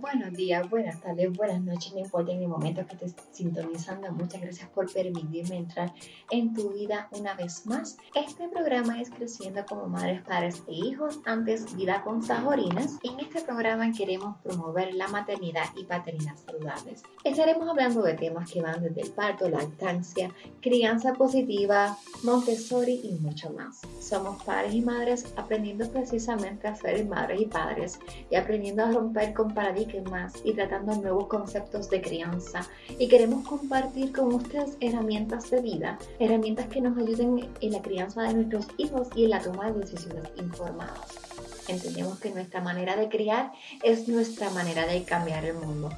Buenos días, buenas tardes, buenas noches, no importa en el momento que estés sintonizando. Muchas gracias por permitirme entrar en tu vida una vez más. Este programa es Creciendo como Madres, Padres e Hijos, antes Vida con Sajorinas. En este programa queremos promover la maternidad y paternidad saludables. Estaremos hablando de temas que van desde el parto, lactancia, crianza positiva, Montessori y mucho más. Somos padres y madres aprendiendo precisamente a ser madres y padres y aprendiendo a romper con paradigmas más y tratando nuevos conceptos de crianza. Y queremos compartir con ustedes herramientas de vida, herramientas que nos ayuden en la crianza de nuestros hijos y en la toma de decisiones informadas. Entendemos que nuestra manera de criar es nuestra manera de cambiar el mundo.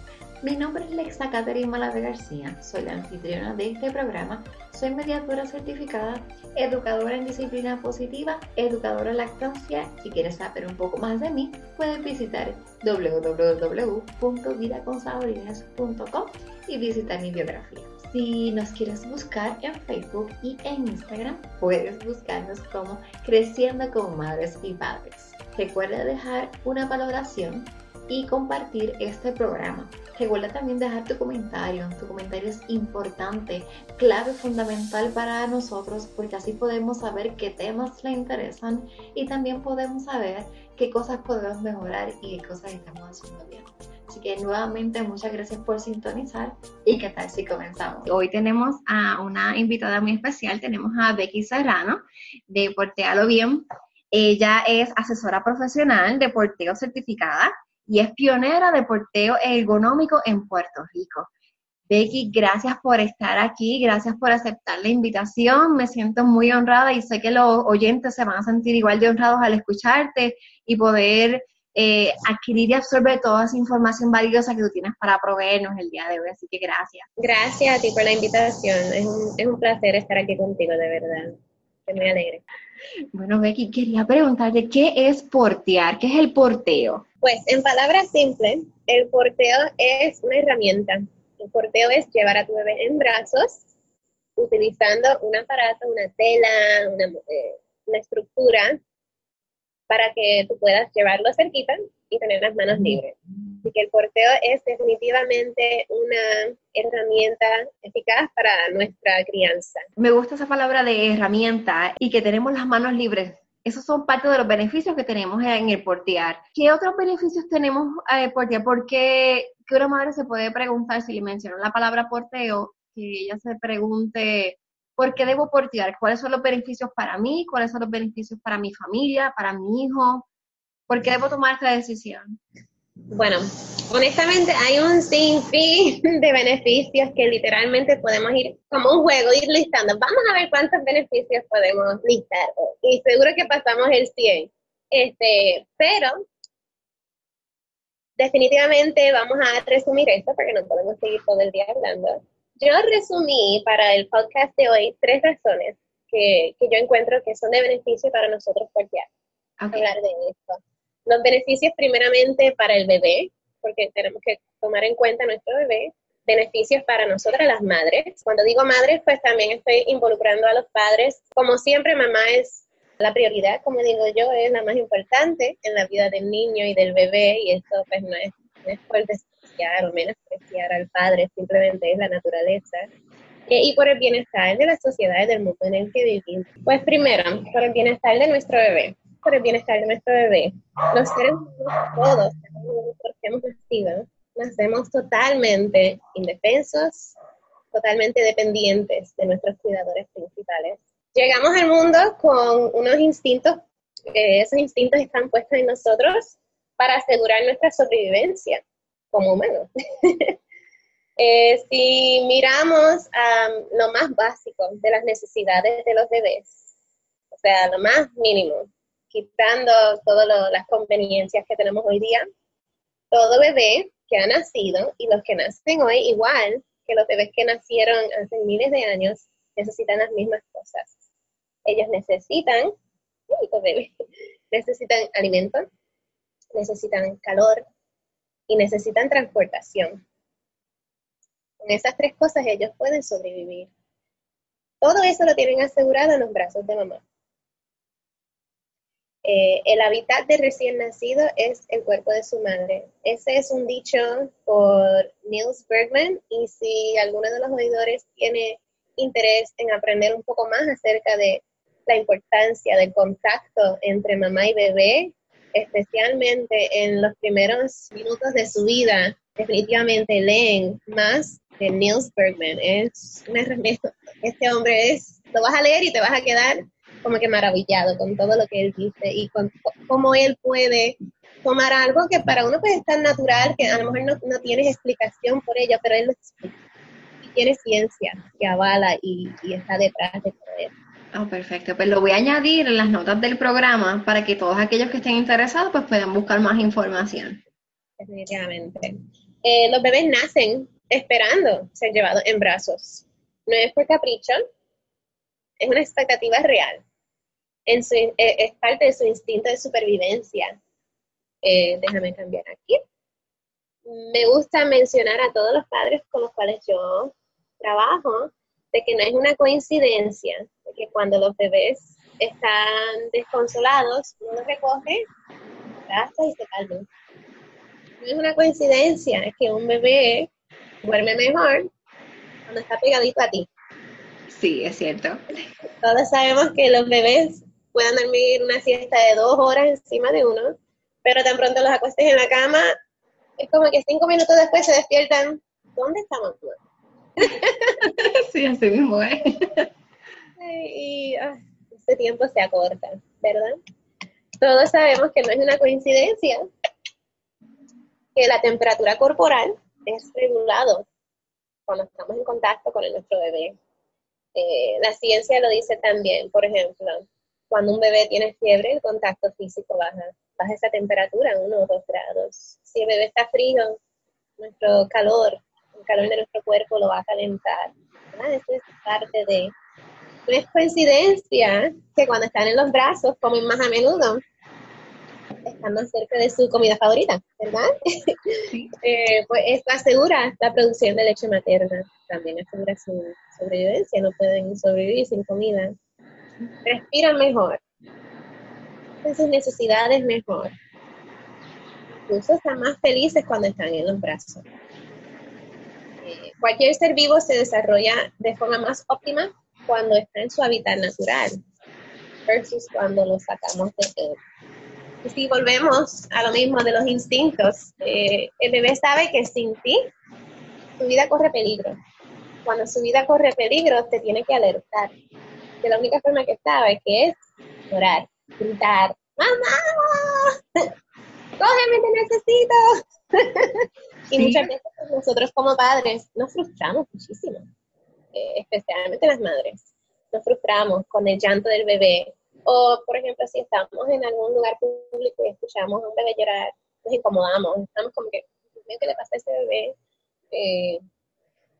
Mi nombre es Lexa Catherine Malave García, soy la anfitriona de este programa, soy mediadora certificada, educadora en disciplina positiva, educadora en lactancia. Si quieres saber un poco más de mí, puedes visitar www.vidaconsaborinas.com y visitar mi biografía. Si nos quieres buscar en Facebook y en Instagram, puedes buscarnos como Creciendo como Madres y Padres. Recuerda dejar una valoración y compartir este programa. Recuerda también dejar tu comentario. Tu comentario es importante, clave, fundamental para nosotros porque así podemos saber qué temas le interesan y también podemos saber qué cosas podemos mejorar y qué cosas estamos haciendo bien. Así que nuevamente muchas gracias por sintonizar y qué tal si comenzamos. Hoy tenemos a una invitada muy especial, tenemos a Becky Serrano de Portealo Bien. Ella es asesora profesional de porteo certificada y es pionera de porteo ergonómico en Puerto Rico. Becky, gracias por estar aquí, gracias por aceptar la invitación, me siento muy honrada y sé que los oyentes se van a sentir igual de honrados al escucharte y poder eh, adquirir y absorber toda esa información valiosa que tú tienes para proveernos el día de hoy, así que gracias. Gracias a ti por la invitación, es un, es un placer estar aquí contigo, de verdad, estoy muy alegre. Bueno, Becky, quería preguntarte, ¿qué es portear? ¿Qué es el porteo? Pues en palabras simples, el porteo es una herramienta. El porteo es llevar a tu bebé en brazos utilizando un aparato, una tela, una, eh, una estructura para que tú puedas llevarlo cerquita y tener las manos libres. Así que el porteo es definitivamente una herramienta eficaz para nuestra crianza. Me gusta esa palabra de herramienta y que tenemos las manos libres esos son parte de los beneficios que tenemos en el portear. ¿Qué otros beneficios tenemos eh, portear? Porque que una madre se puede preguntar si le menciono la palabra porteo, que ella se pregunte ¿por qué debo portear? ¿Cuáles son los beneficios para mí? ¿Cuáles son los beneficios para mi familia, para mi hijo? ¿Por qué debo tomar esta decisión? Bueno, honestamente hay un sinfín de beneficios que literalmente podemos ir como un juego, ir listando. Vamos a ver cuántos beneficios podemos listar. Y seguro que pasamos el 100. Este, pero definitivamente vamos a resumir esto porque no podemos seguir todo el día hablando. Yo resumí para el podcast de hoy tres razones que, yo encuentro que son de beneficio para nosotros porque hablar de esto. Los beneficios primeramente para el bebé, porque tenemos que tomar en cuenta nuestro bebé, beneficios para nosotras las madres. Cuando digo madres, pues también estoy involucrando a los padres. Como siempre, mamá es la prioridad, como digo yo, es la más importante en la vida del niño y del bebé, y esto pues no es, no es por despreciar o menospreciar al padre, simplemente es la naturaleza. y por el bienestar de la sociedad y del mundo en el que vivimos. Pues primero, por el bienestar de nuestro bebé por el bienestar de nuestro bebé. Los seres humanos, todos, porque hemos nacido, nacemos totalmente indefensos, totalmente dependientes de nuestros cuidadores principales. Llegamos al mundo con unos instintos, eh, esos instintos están puestos en nosotros para asegurar nuestra sobrevivencia como humanos. Eh, si miramos a lo más básico de las necesidades de los bebés, o sea, lo más mínimo, quitando todas las conveniencias que tenemos hoy día, todo bebé que ha nacido y los que nacen hoy igual que los bebés que nacieron hace miles de años necesitan las mismas cosas. Ellos necesitan, necesitan alimento, necesitan calor y necesitan transportación. Con esas tres cosas ellos pueden sobrevivir. Todo eso lo tienen asegurado en los brazos de mamá. Eh, el hábitat de recién nacido es el cuerpo de su madre. Ese es un dicho por Niels Bergman y si alguno de los oidores tiene interés en aprender un poco más acerca de la importancia del contacto entre mamá y bebé, especialmente en los primeros minutos de su vida, definitivamente leen más de Niels Bergman. Es este hombre es, lo vas a leer y te vas a quedar como que maravillado con todo lo que él dice y con cómo él puede tomar algo que para uno puede estar natural, que a lo mejor no, no tienes explicación por ello, pero él lo explica. Y tiene ciencia que avala y, y está detrás de todo eso. Oh, perfecto. Pues lo voy a añadir en las notas del programa para que todos aquellos que estén interesados pues puedan buscar más información. Definitivamente. Eh, los bebés nacen esperando ser llevados en brazos. No es por capricho, es una expectativa real. En su, eh, es parte de su instinto de supervivencia. Eh, déjame cambiar aquí. Me gusta mencionar a todos los padres con los cuales yo trabajo de que no es una coincidencia, de que cuando los bebés están desconsolados, uno los recoge, abraza y se calma. No es una coincidencia que un bebé duerme mejor cuando está pegadito a ti. Sí, es cierto. Todos sabemos que los bebés pueden dormir una siesta de dos horas encima de uno, pero tan pronto los acuestes en la cama, es como que cinco minutos después se despiertan. ¿Dónde estamos? sí, así mismo es. y ah, ese tiempo se acorta, ¿verdad? Todos sabemos que no es una coincidencia que la temperatura corporal es regulado cuando estamos en contacto con nuestro bebé. Eh, la ciencia lo dice también, por ejemplo, cuando un bebé tiene fiebre, el contacto físico baja, baja esa temperatura, uno o dos grados. Si el bebé está frío, nuestro calor el calor de nuestro cuerpo lo va a calentar. Eso es parte de... No es coincidencia que cuando están en los brazos comen más a menudo, están más cerca de su comida favorita, ¿verdad? Eh, pues esto asegura la producción de leche materna, también asegura su sobrevivencia, no pueden sobrevivir sin comida. Respiran mejor, hacen sus necesidades mejor. Incluso están más felices cuando están en los brazos cualquier ser vivo se desarrolla de forma más óptima cuando está en su hábitat natural versus cuando lo sacamos de él. Y si volvemos a lo mismo de los instintos, eh, el bebé sabe que sin ti su vida corre peligro. Cuando su vida corre peligro, te tiene que alertar. De la única forma que sabe que es llorar, gritar, ¡Mamá! ¡Cógeme, te necesito! y muchas veces pues, nosotros como padres nos frustramos muchísimo, eh, especialmente las madres. Nos frustramos con el llanto del bebé. O, por ejemplo, si estamos en algún lugar público y escuchamos a un bebé llorar, nos incomodamos. Estamos como que, ¿qué le pasa a ese bebé? Eh,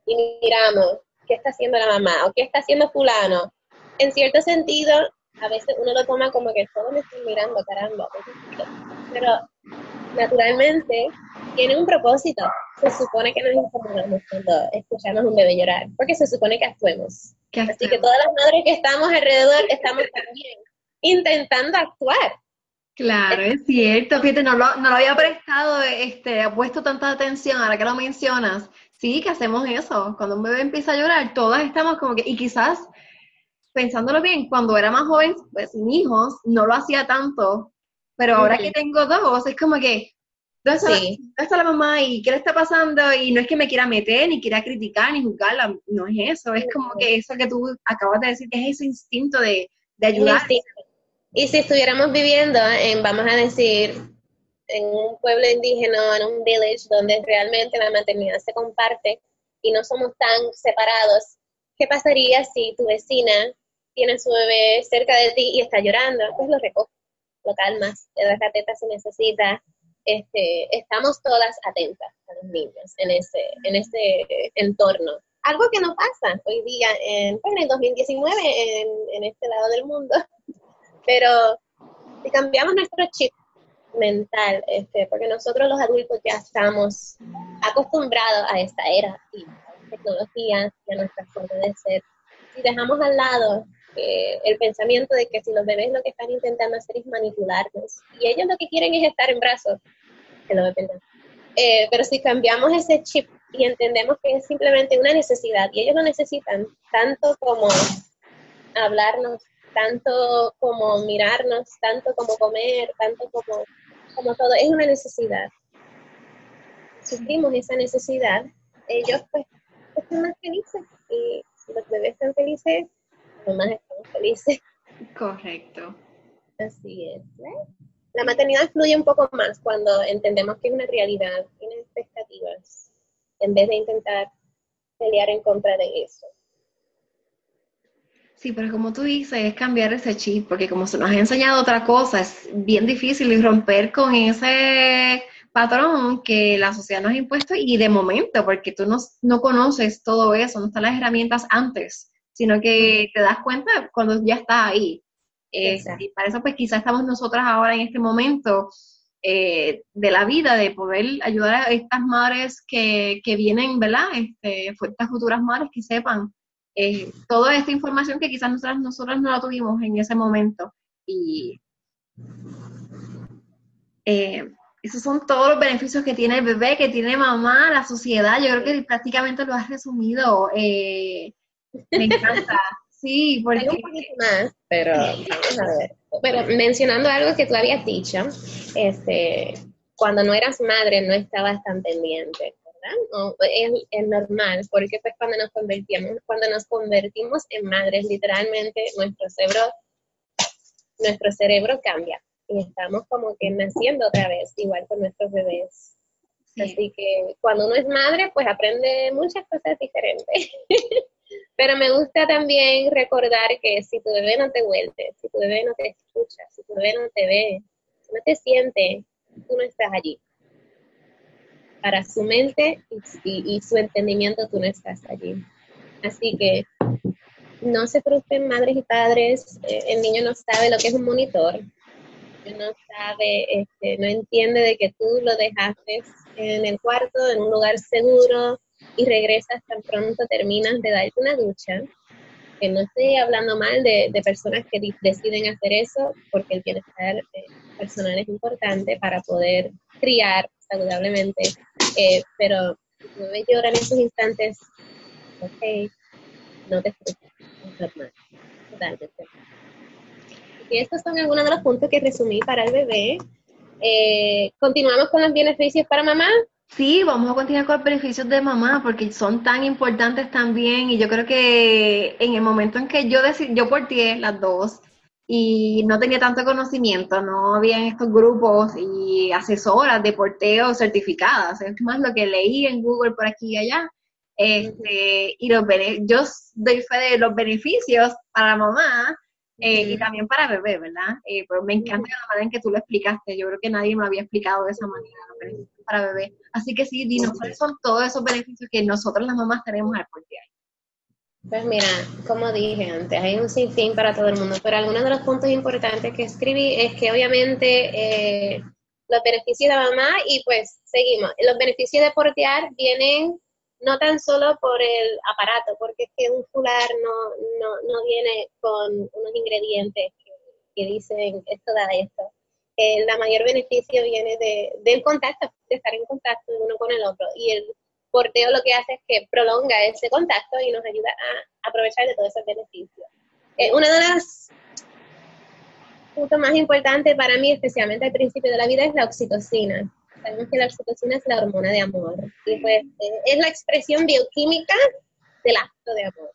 y miramos, ¿qué está haciendo la mamá? ¿O qué está haciendo fulano? En cierto sentido, a veces uno lo toma como que todos me están mirando, caramba. Pero naturalmente tiene un propósito. Se supone que nos incomodamos cuando escuchamos un bebé llorar, porque se supone que actuemos. Así que todas las madres que estamos alrededor estamos también intentando actuar. Claro, es cierto. Fíjate, no lo, no lo había prestado, este, ha puesto tanta atención ahora que lo mencionas. Sí, que hacemos eso. Cuando un bebé empieza a llorar, todas estamos como que, y quizás pensándolo bien, cuando era más joven, pues sin hijos, no lo hacía tanto, pero ahora que tengo dos, es como que, ¿dónde está, la mamá y qué le está pasando? Y no es que me quiera meter, ni quiera criticar, ni juzgarla, no es eso, es como que eso que tú acabas de decir, que es ese instinto de, de ayudar. Y si estuviéramos viviendo en, vamos a decir, en un pueblo indígena, en un village donde realmente la maternidad se comparte y no somos tan separados, ¿qué pasaría si tu vecina tiene su bebé cerca de ti y está llorando? Pues lo recoges lo calmas, te das la teta si necesitas. Este, estamos todas atentas a los niños en ese, en ese entorno. Algo que no pasa hoy día, en, pues, en el 2019, en, este lado del mundo. Pero si cambiamos nuestro chip mental, este, porque nosotros los adultos ya estamos acostumbrados a esta era y a las tecnologías y a nuestra forma de ser. Si dejamos al lado el pensamiento de que si los bebés lo que están intentando hacer es manipularnos y ellos lo que quieren es estar en brazos, que lo eh, pero si cambiamos ese chip y entendemos que es simplemente una necesidad y ellos lo necesitan tanto como hablarnos, tanto como mirarnos, tanto como comer, tanto como, como todo, es una necesidad. Suplimos esa necesidad, ellos pues están más felices y los bebés están felices, estamos felices. Correcto. Así es. La maternidad fluye un poco más cuando entendemos que es una realidad, tiene expectativas, en vez de intentar pelear en contra de eso. Sí, pero como tú dices, es cambiar ese chip, porque como se nos ha enseñado otra cosa, es bien difícil romper con ese patrón que la sociedad nos ha impuesto y de momento, porque tú no, no conoces todo eso, no están las herramientas antes, sino que te das cuenta cuando ya está ahí. Eh, y para eso, pues quizás estamos nosotras ahora en este momento eh, de la vida, de poder ayudar a estas madres que, que vienen, ¿verdad? Este, estas futuras madres que sepan eh, toda esta información que quizás nosotras, nosotras no la tuvimos en ese momento. Y esos son todos los beneficios que tiene el bebé, que tiene mamá, la sociedad. Yo creo que prácticamente lo has resumido. Me encanta. Sí, porque... un poquito más, pero vamos a ver. Pero mencionando algo que tú habías dicho, este, cuando no eras madre no estabas tan pendiente, ¿verdad? es, normal, porque pues cuando nos convertimos, cuando nos convertimos en madres, literalmente nuestro cerebro, nuestro cerebro cambia y estamos como que naciendo otra vez, igual con nuestros bebés. Así que cuando uno es madre, pues aprende muchas cosas diferentes. Pero me gusta también recordar que si tu bebé no te vuelve, si tu bebé no te escucha, si tu bebé no te ve, si no te siente, tú no estás allí. Para su mente y, su entendimiento, tú no estás allí. Así que no se frustren madres y padres. Eh, el niño no sabe lo que es un monitor. No sabe, este, no entiende de que tú lo dejaste en el cuarto, en un lugar seguro, y regresas tan pronto terminas de darte una ducha, que no estoy hablando mal de, personas que deciden hacer eso porque el bienestar eh, personal es importante para poder criar saludablemente, eh, pero si tu bebé llora en esos instantes, ok, no te frustres, es normal, totalmente. Y estos son algunos de los puntos que resumí para el bebé. Eh, continuamos con los beneficios para mamá. Sí, vamos a continuar con los beneficios de mamá porque son tan importantes también y yo creo que en el momento en que yo decidí, yo porté las dos y no tenía tanto conocimiento, no había estos grupos y asesoras de porteo certificadas, es más lo que leí en Google por aquí y allá. Este, y los yo doy fe de los beneficios para mamá eh, y también para bebé, ¿verdad? Eh, pero me encanta la manera en que tú lo explicaste, yo creo que nadie me había explicado de esa manera los beneficios para bebé. Así que sí, dinos cuáles son todos esos beneficios que nosotros las mamás tenemos al portear. Pues mira, como dije antes, hay un sinfín para todo el mundo, pero algunos de los puntos importantes que escribí es que obviamente eh, los beneficios de la mamá y pues seguimos. Los beneficios de portear vienen no tan solo por el aparato, porque es que un fular no, no, no viene con unos ingredientes que, que dicen esto da esto la mayor beneficio viene de, del contacto, de estar en contacto uno con el otro. Y el porteo lo que hace es que prolonga ese contacto y nos ayuda a aprovechar de todos esos beneficios. Eh, una de las puntos más importantes para mí, especialmente al principio de la vida, es la oxitocina. Sabemos que la oxitocina es la hormona de amor y pues eh, es la expresión bioquímica del acto de amor.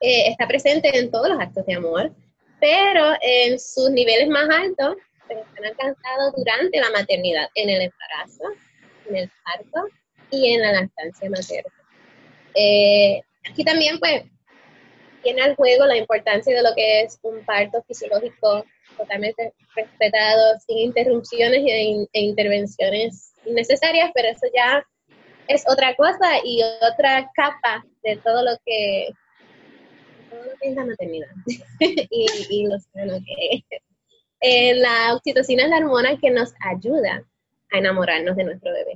Eh, está presente en todos los actos de amor, pero en sus niveles más altos se han alcanzado durante la maternidad, en el embarazo, en el parto y en la lactancia materna. Eh, aquí también, pues, tiene al juego la importancia de lo que es un parto fisiológico totalmente respetado, sin interrupciones e, e intervenciones innecesarias, pero eso ya es otra cosa y otra capa de todo lo que, todo lo que es la maternidad y, y lo que es eh, la oxitocina es la hormona que nos ayuda a enamorarnos de nuestro bebé.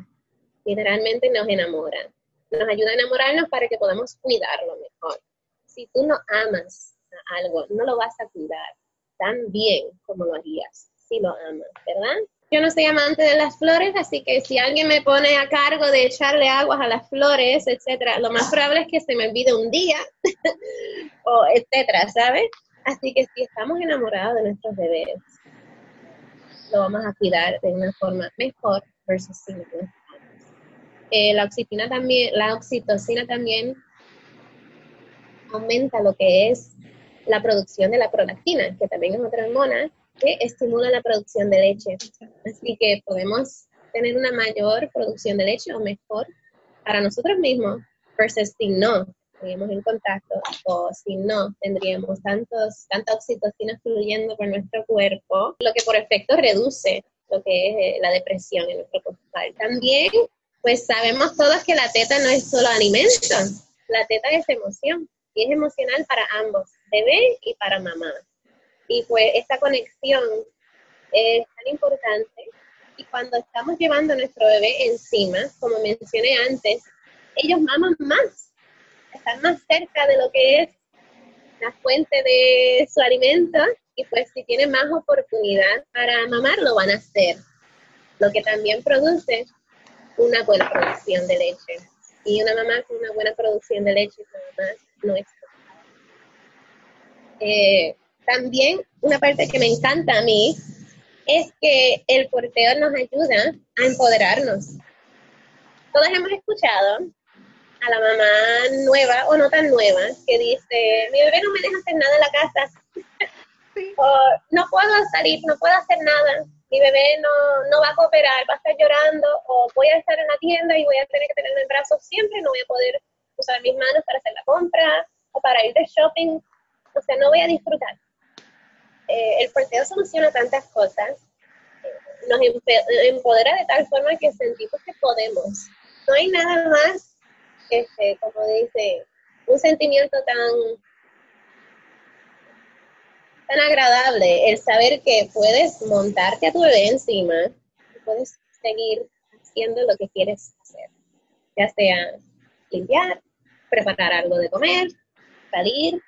Literalmente nos enamora. Nos ayuda a enamorarnos para que podamos cuidarlo mejor. Si tú no amas a algo, no lo vas a cuidar tan bien como lo harías si lo amas, ¿verdad? Yo no soy amante de las flores, así que si alguien me pone a cargo de echarle aguas a las flores, etcétera, lo más probable es que se me olvide un día, o etcétera, ¿sabes? Así que si estamos enamorados de nuestros bebés, lo vamos a cuidar de una forma mejor versus si no eh, la oxitocina también, la oxitocina también aumenta lo que es la producción de la prolactina, que también es otra hormona que estimula la producción de leche. Así que podemos tener una mayor producción de leche o mejor para nosotros mismos versus si no estaríamos en contacto o si no tendríamos tantos, tanta oxitocina fluyendo por nuestro cuerpo, lo que por efecto reduce lo que es eh, la depresión en nuestro cuerpo. También, pues sabemos todos que la teta no es solo alimento, la teta es emoción y es emocional para ambos, bebé y para mamá. Y pues esta conexión es tan importante y cuando estamos llevando a nuestro bebé encima, como mencioné antes, ellos maman más, están más cerca de lo que es la fuente de su alimento y pues si tienen más oportunidad para mamar lo van a hacer, lo que también produce una buena producción de leche. Y una mamá con una buena producción de leche no es eh, también una parte que me encanta a mí es que el porteo nos ayuda a empoderarnos. Todos hemos escuchado a la mamá nueva o no tan nueva que dice, mi bebé no me deja hacer nada en la casa, o no puedo salir, no puedo hacer nada, mi bebé no, no va a cooperar, va a estar llorando, o voy a estar en la tienda y voy a tener que tenerlo en brazos siempre, no voy a poder usar mis manos para hacer la compra o para ir de shopping, o sea, no voy a disfrutar. Eh, el porteo soluciona tantas cosas, nos empodera de tal forma que sentimos que podemos. No hay nada más, este, como dice, un sentimiento tan, tan agradable, el saber que puedes montarte a tu bebé encima y puedes seguir haciendo lo que quieres hacer, ya sea limpiar, preparar algo de comer, salir,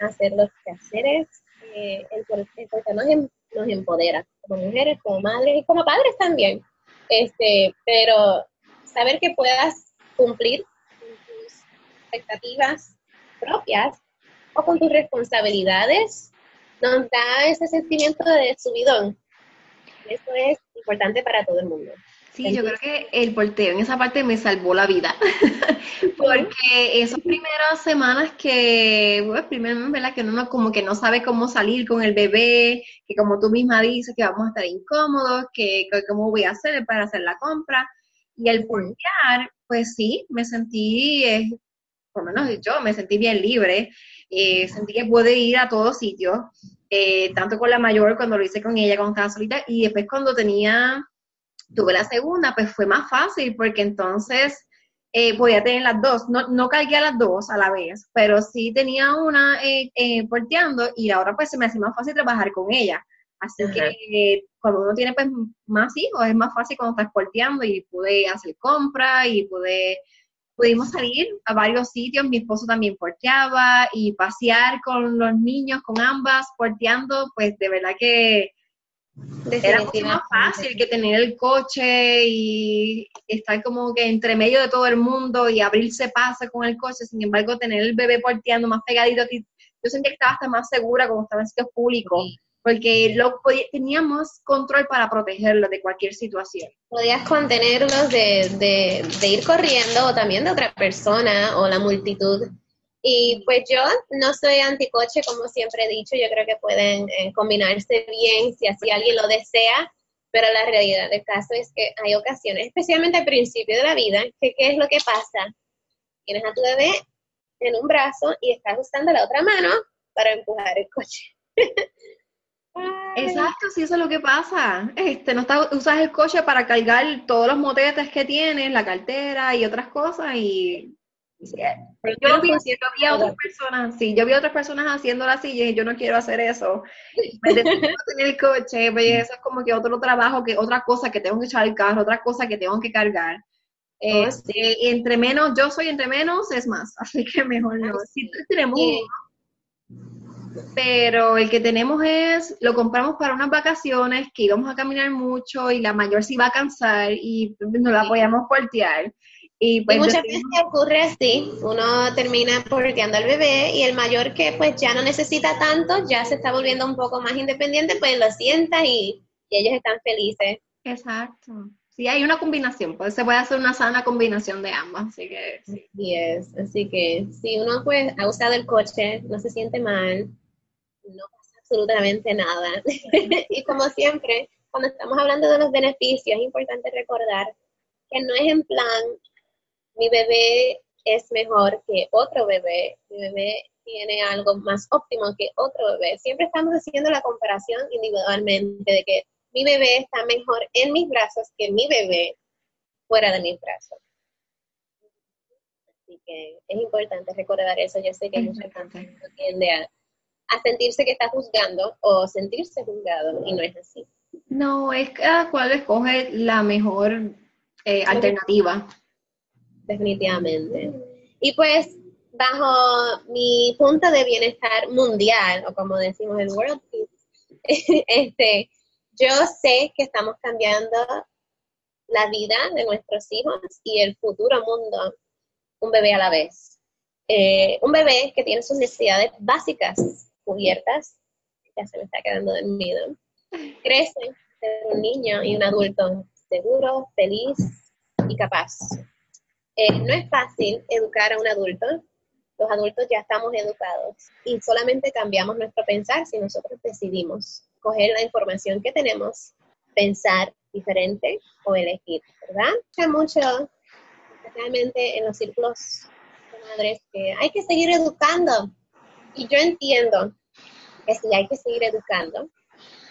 hacer los quehaceres, eh, el, porque nos, em, nos empodera como mujeres, como madres y como padres también. Este, pero saber que puedas cumplir con tus expectativas propias o con tus responsabilidades nos da ese sentimiento de subidón. Eso es importante para todo el mundo. Sí, yo creo que el porteo en esa parte me salvó la vida. Porque esas primeras semanas que, bueno, primero, ¿verdad? Que uno como que no sabe cómo salir con el bebé, que como tú misma dices, que vamos a estar incómodos, que, cómo voy a hacer para hacer la compra. Y el portear, pues sí, me sentí, eh, por lo menos yo, me sentí bien libre. Eh, sentí que pude ir a todos sitios, eh, tanto con la mayor cuando lo hice con ella, cuando estaba solita, y después cuando tenía tuve la segunda, pues fue más fácil porque entonces eh, podía tener las dos. No, no cargué a las dos a la vez, pero sí tenía una eh, eh, porteando y ahora pues se me hace más fácil trabajar con ella. Así que cuando uno tiene pues más hijos es más fácil cuando estás porteando y pude hacer compras y pude pudimos salir a varios sitios, mi esposo también porteaba y pasear con los niños, con ambas, porteando, pues de verdad que era mucho más fácil que tener el coche y estar como que entre medio de todo el mundo y abrirse paso con el coche. Sin embargo, tener el bebé porteando más pegadito a ti, yo sentía que estaba hasta más segura como estaba en sitios públicos, porque lo, teníamos control para protegerlo de cualquier situación. Podías contenerlos de, de, de ir corriendo o también de otra persona o la multitud y pues yo no soy anticoche, como siempre he dicho, yo creo que pueden eh, combinarse bien si así alguien lo desea, pero la realidad del caso es que hay ocasiones, especialmente al principio de la vida, que qué es lo que pasa. Tienes a tu bebé en un brazo y estás usando la otra mano para empujar el coche. Exacto, sí, eso es lo que pasa. Este, no usas el coche para cargar todos los motetes que tienes, la cartera y otras cosas y yo vi, yo otras personas, sí, yo vi otras personas haciéndolo así y yo no quiero hacer eso. Me tener el coche, pues, eso es como que otro trabajo, que otra cosa que tengo que echar el carro, otra cosa que tengo que cargar. Oh, este, entre menos, yo soy entre menos, es más, así que mejor no. Si tenemos pero el que tenemos es, lo compramos para unas vacaciones, que íbamos a caminar mucho y la mayor se iba a cansar y no la podíamos portear. Y, pues, muchas veces ocurre así, uno termina porteando al bebé y el mayor que pues ya no necesita tanto, ya se está volviendo un poco más independiente, pues lo sienta y, ellos están felices. Exacto. Sí, hay una combinación, pues se puede hacer una sana combinación de ambas, así que sí. Así es, así que si uno pues ha usado el coche, no se siente mal, no pasa absolutamente nada. y como siempre, cuando estamos hablando de los beneficios, es importante recordar que no es en plan, mi bebé es mejor que otro bebé, mi bebé tiene algo más óptimo que otro bebé. Siempre estamos haciendo la comparación individualmente de que mi bebé está mejor en mis brazos que mi bebé fuera de mis brazos. Así que es importante recordar eso. Yo sé que mucha gente tiende a a sentirse que está juzgando o sentirse juzgado y no es así. No, es cada cual escoge la mejor eh, alternativa. Definitivamente. Y pues, bajo mi punto de bienestar mundial, o como decimos el World Peace, este, yo sé que estamos cambiando la vida de nuestros hijos y el futuro mundo un bebé a la vez. Eh, un bebé que tiene sus necesidades básicas cubiertas, ya se me está quedando dormido, crece ser un niño y un adulto seguro, feliz y capaz. Eh, no es fácil educar a un adulto, los adultos ya estamos educados y solamente cambiamos nuestro pensar si nosotros decidimos coger la información que tenemos, pensar diferente o elegir, ¿verdad? Hay mucho, especialmente en los círculos de madres, que hay que seguir educando, y yo entiendo que sí hay que seguir educando,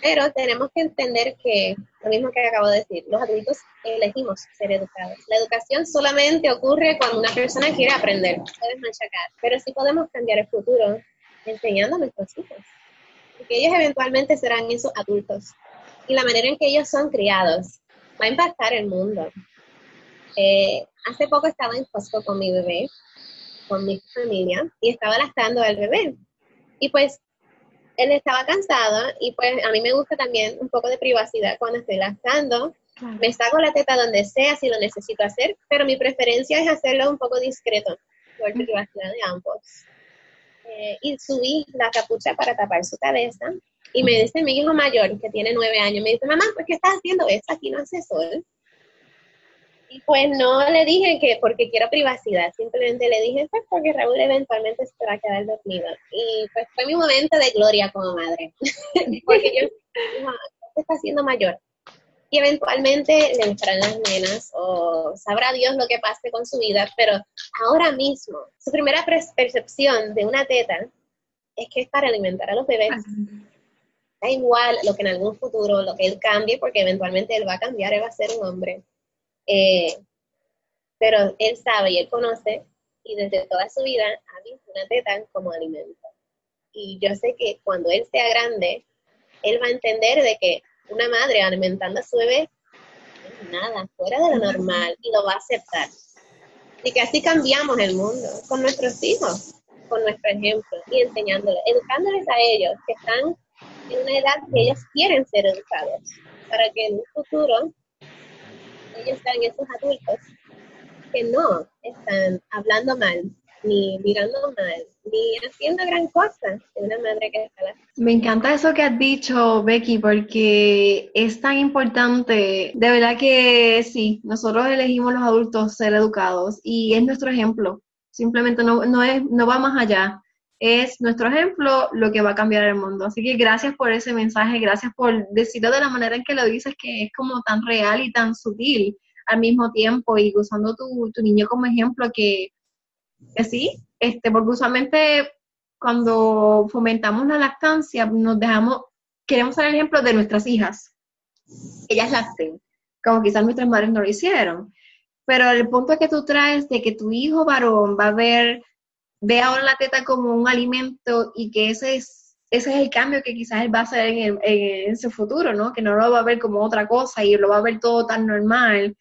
pero tenemos que entender que, lo mismo que acabo de decir, los adultos elegimos ser educados. La educación solamente ocurre cuando una persona quiere aprender, puedes machacar, pero sí podemos cambiar el futuro enseñando a nuestros hijos, porque ellos eventualmente serán esos adultos. Y la manera en que ellos son criados va a impactar el mundo. Eh, hace poco estaba en Costco con mi bebé con mi familia y estaba lactando al bebé. Y pues él estaba cansado y pues a mí me gusta también un poco de privacidad cuando estoy lactando. Me saco la teta donde sea si lo necesito hacer, pero mi preferencia es hacerlo un poco discreto por privacidad de ambos. Eh, y subí la capucha para tapar su cabeza y me dice mi hijo mayor, que tiene nueve años, me dice, mamá, ¿por qué estás haciendo eso? Aquí no hace sol. Pues no le dije que porque quiero privacidad, simplemente le dije pues porque Raúl eventualmente se va a quedar dormido. Y pues fue mi momento de gloria como madre, porque yo se está haciendo mayor. Y eventualmente le entrarán las nenas o sabrá Dios lo que pase con su vida, pero ahora mismo su primera percepción de una teta es que es para alimentar a los bebés. Da igual lo que en algún futuro, lo que él cambie, porque eventualmente él va a cambiar, él va a ser un hombre eh, pero él sabe y él conoce y desde toda su vida ha visto una teta como alimento. Y yo sé que cuando él sea grande, él va a entender de que una madre alimentando a su bebé es nada, fuera de lo normal, y lo va a aceptar. Y que así cambiamos el mundo con nuestros hijos, con nuestro ejemplo, y enseñándoles, educándoles a ellos que están en una edad que ellos quieren ser educados, para que en un futuro ellos sean esos adultos que no están hablando mal, ni mirando mal, ni haciendo gran cosa de una madre que Me encanta eso que has dicho, Becky, porque es tan importante. De verdad que sí, nosotros elegimos los adultos ser educados y es nuestro ejemplo. Simplemente no, no, es, no va más allá. Es nuestro ejemplo lo que va a cambiar el mundo. Así que gracias por ese mensaje, gracias por decirlo de la manera en que lo dices, que es como tan real y tan sutil al mismo tiempo y usando tu, tu niño como ejemplo que, que sí, este, porque usualmente cuando fomentamos la lactancia nos dejamos, queremos ser el ejemplo de nuestras hijas. Ellas lacten, como quizás nuestras madres no lo hicieron. Pero el punto que tú traes de que tu hijo varón va a ver, ve ahora la teta como un alimento y que ese es, ese es el cambio que quizás él va a hacer en, en, su futuro, ¿no? Que no lo va a ver como otra cosa y lo va a ver todo tan normal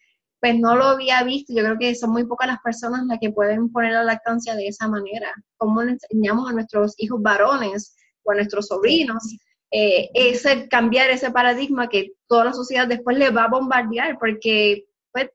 pues no lo había visto. Yo creo que son muy pocas las personas las que pueden poner la lactancia de esa manera. ¿Cómo le enseñamos a nuestros hijos varones o a nuestros sobrinos? Eh, ese cambiar ese paradigma que toda la sociedad después le va a bombardear, porque pues,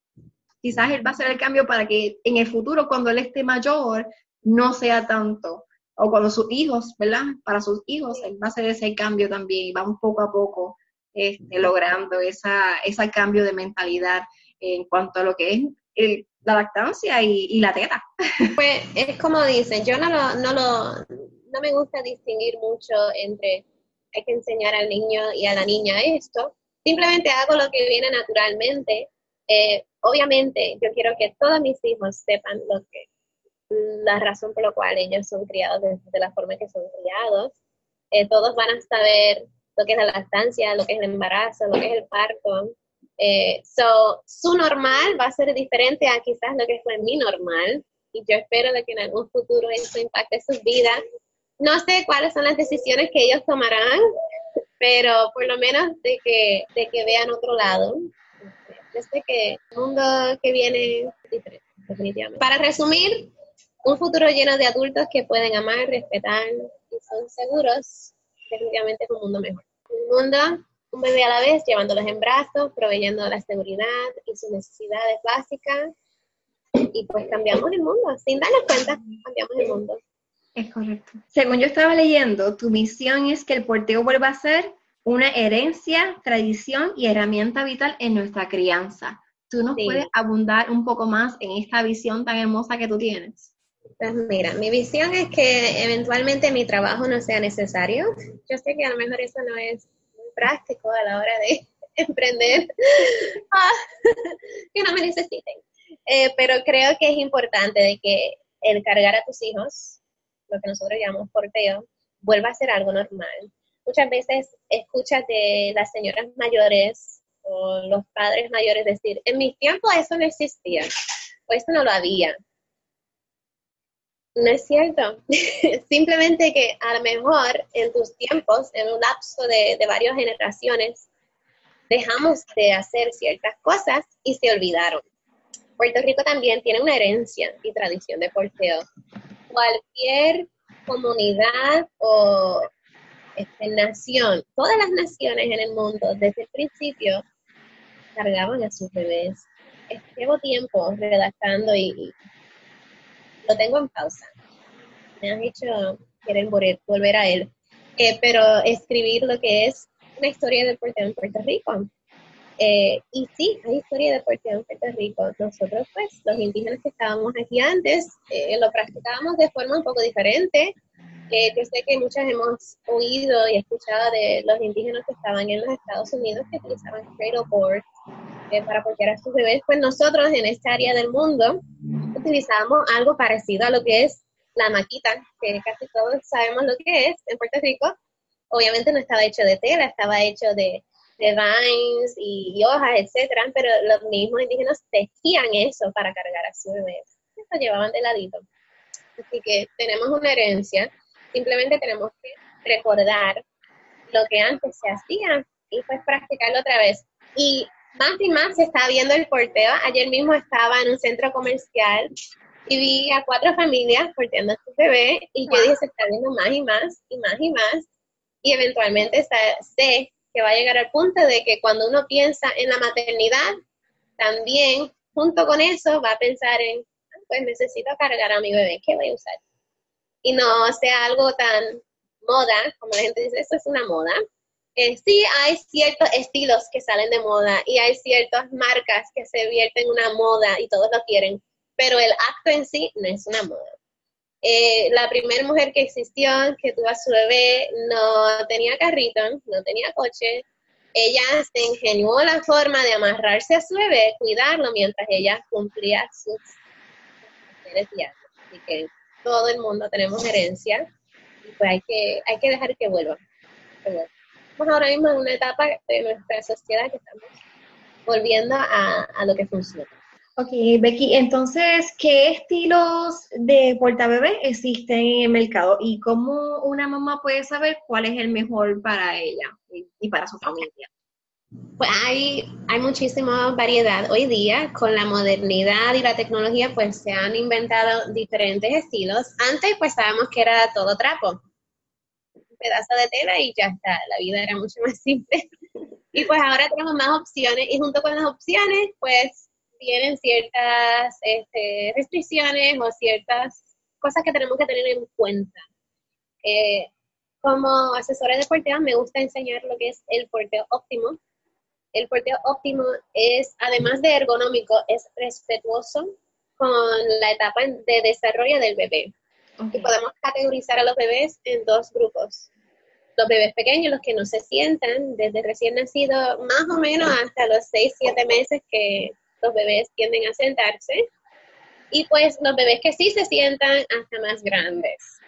quizás él va a hacer el cambio para que en el futuro, cuando él esté mayor, no sea tanto. O cuando sus hijos, ¿verdad? Para sus hijos, él va a hacer ese cambio también y vamos poco a poco este, logrando esa, ese cambio de mentalidad en cuanto a lo que es la lactancia y, la teta. Pues es como dicen, yo no lo, no lo, no me gusta distinguir mucho entre hay que enseñar al niño y a la niña esto, simplemente hago lo que viene naturalmente. Eh, obviamente, yo quiero que todos mis hijos sepan lo que, la razón por la cual ellos son criados de, la forma que son criados. Eh, todos van a saber lo que es la lactancia, lo que es el embarazo, lo que es el parto. Eh, so, su normal va a ser diferente a quizás lo que fue mi normal y yo espero de que en algún futuro eso impacte sus vidas. No sé cuáles son las decisiones que ellos tomarán, pero por lo menos de que, de que vean otro lado. Yo sé que el mundo que viene es diferente, definitivamente. Para resumir, un futuro lleno de adultos que pueden amar, respetar y son seguros, definitivamente es un mundo mejor. Un mundo un bebé a la vez, llevándolos en brazos, proveyendo la seguridad y sus necesidades básicas. Y pues cambiamos el mundo, sin darnos cuenta, cambiamos el mundo. Es correcto. Según yo estaba leyendo, tu misión es que el porteo vuelva a ser una herencia, tradición y herramienta vital en nuestra crianza. ¿Tú nos puedes abundar un poco más en esta visión tan hermosa que tú tienes? Pues mira, mi visión es que eventualmente mi trabajo no sea necesario. Yo sé que a lo mejor eso no es práctico a la hora de emprender, ah, que no me necesiten. Eh, pero creo que es importante de que el cargar a tus hijos, lo que nosotros llamamos porteo, vuelva a ser algo normal. Muchas veces escuchas de las señoras mayores o los padres mayores decir, en mi tiempo eso no existía, o eso no lo había. No es cierto. Simplemente que a lo mejor en tus tiempos, en un lapso de, varias generaciones, dejamos de hacer ciertas cosas y se olvidaron. Puerto Rico también tiene una herencia y tradición de porteo. Cualquier comunidad o este, nación, todas las naciones en el mundo desde el principio cargaban a sus bebés. Llevo tiempo redactando y, lo tengo en pausa. Me han hecho querer volver a él. Eh, pero escribir lo que es una historia de porteo en Puerto Rico. Eh, y sí, hay historia de porteo en Puerto Rico. Nosotros, pues, los indígenas que estábamos aquí antes, eh, lo practicábamos de forma un poco diferente. yo sé que muchas hemos oído y escuchado de los indígenas que estaban en los Estados Unidos que utilizaban cradle boards para portear a sus bebés. Pues nosotros en esta área del mundo utilizamos algo parecido a lo que es la maquita, que casi todos sabemos lo que es en Puerto Rico. Obviamente no estaba hecho de tela, estaba hecho de, de vines y, hojas, etcétera, pero los mismos indígenas tejían eso para cargar a sus bebés. Eso llevaban de ladito. Así que tenemos una herencia, simplemente tenemos que recordar lo que antes se hacía y pues practicarlo otra vez. Y más y más se está viendo el porteo. Ayer mismo estaba en un centro comercial y vi a cuatro familias porteando a su bebé y yo dije, se está viendo más y más y más y más. Y eventualmente sé que va a llegar al punto de que cuando uno piensa en la maternidad, también junto con eso va a pensar en, ah, pues necesito cargar a mi bebé, ¿qué voy a usar? Y no sea algo tan moda, como la gente dice, eso es una moda, eh, sí hay ciertos estilos que salen de moda y hay ciertas marcas que se vierten en una moda y todos lo quieren, pero el acto en sí no es una moda. Eh, la primera mujer que existió, que tuvo a su bebé, no tenía carrito, no tenía coche. Ella se ingenió la forma de amarrarse a su bebé, cuidarlo mientras ella cumplía sus necesidades. Así que todo el mundo tenemos herencia y pues hay que, hay que dejar que vuelva. Que vuelva ahora mismo en una etapa de nuestra sociedad que estamos volviendo a, lo que funciona. Ok, Becky, entonces, ¿qué estilos de portabebé existen en el mercado y cómo una mamá puede saber cuál es el mejor para ella y, para su familia? Pues hay, hay muchísima variedad hoy día. Con la modernidad y la tecnología, pues se han inventado diferentes estilos. Antes, pues sabemos que era todo trapo. Pedazo de tela y ya está. La vida era mucho más simple. Y pues ahora tenemos más opciones y junto con las opciones, pues tienen ciertas este, restricciones o ciertas cosas que tenemos que tener en cuenta. Eh, como asesora de porteo me gusta enseñar lo que es el porteo óptimo. El porteo óptimo es, además de ergonómico, es respetuoso con la etapa de desarrollo del bebé. Y podemos categorizar a los bebés en dos grupos. Los bebés pequeños, los que no se sientan, desde recién nacido más o menos hasta los 6, 7 meses que los bebés tienden a sentarse. Y pues los bebés que sí se sientan hasta más grandes.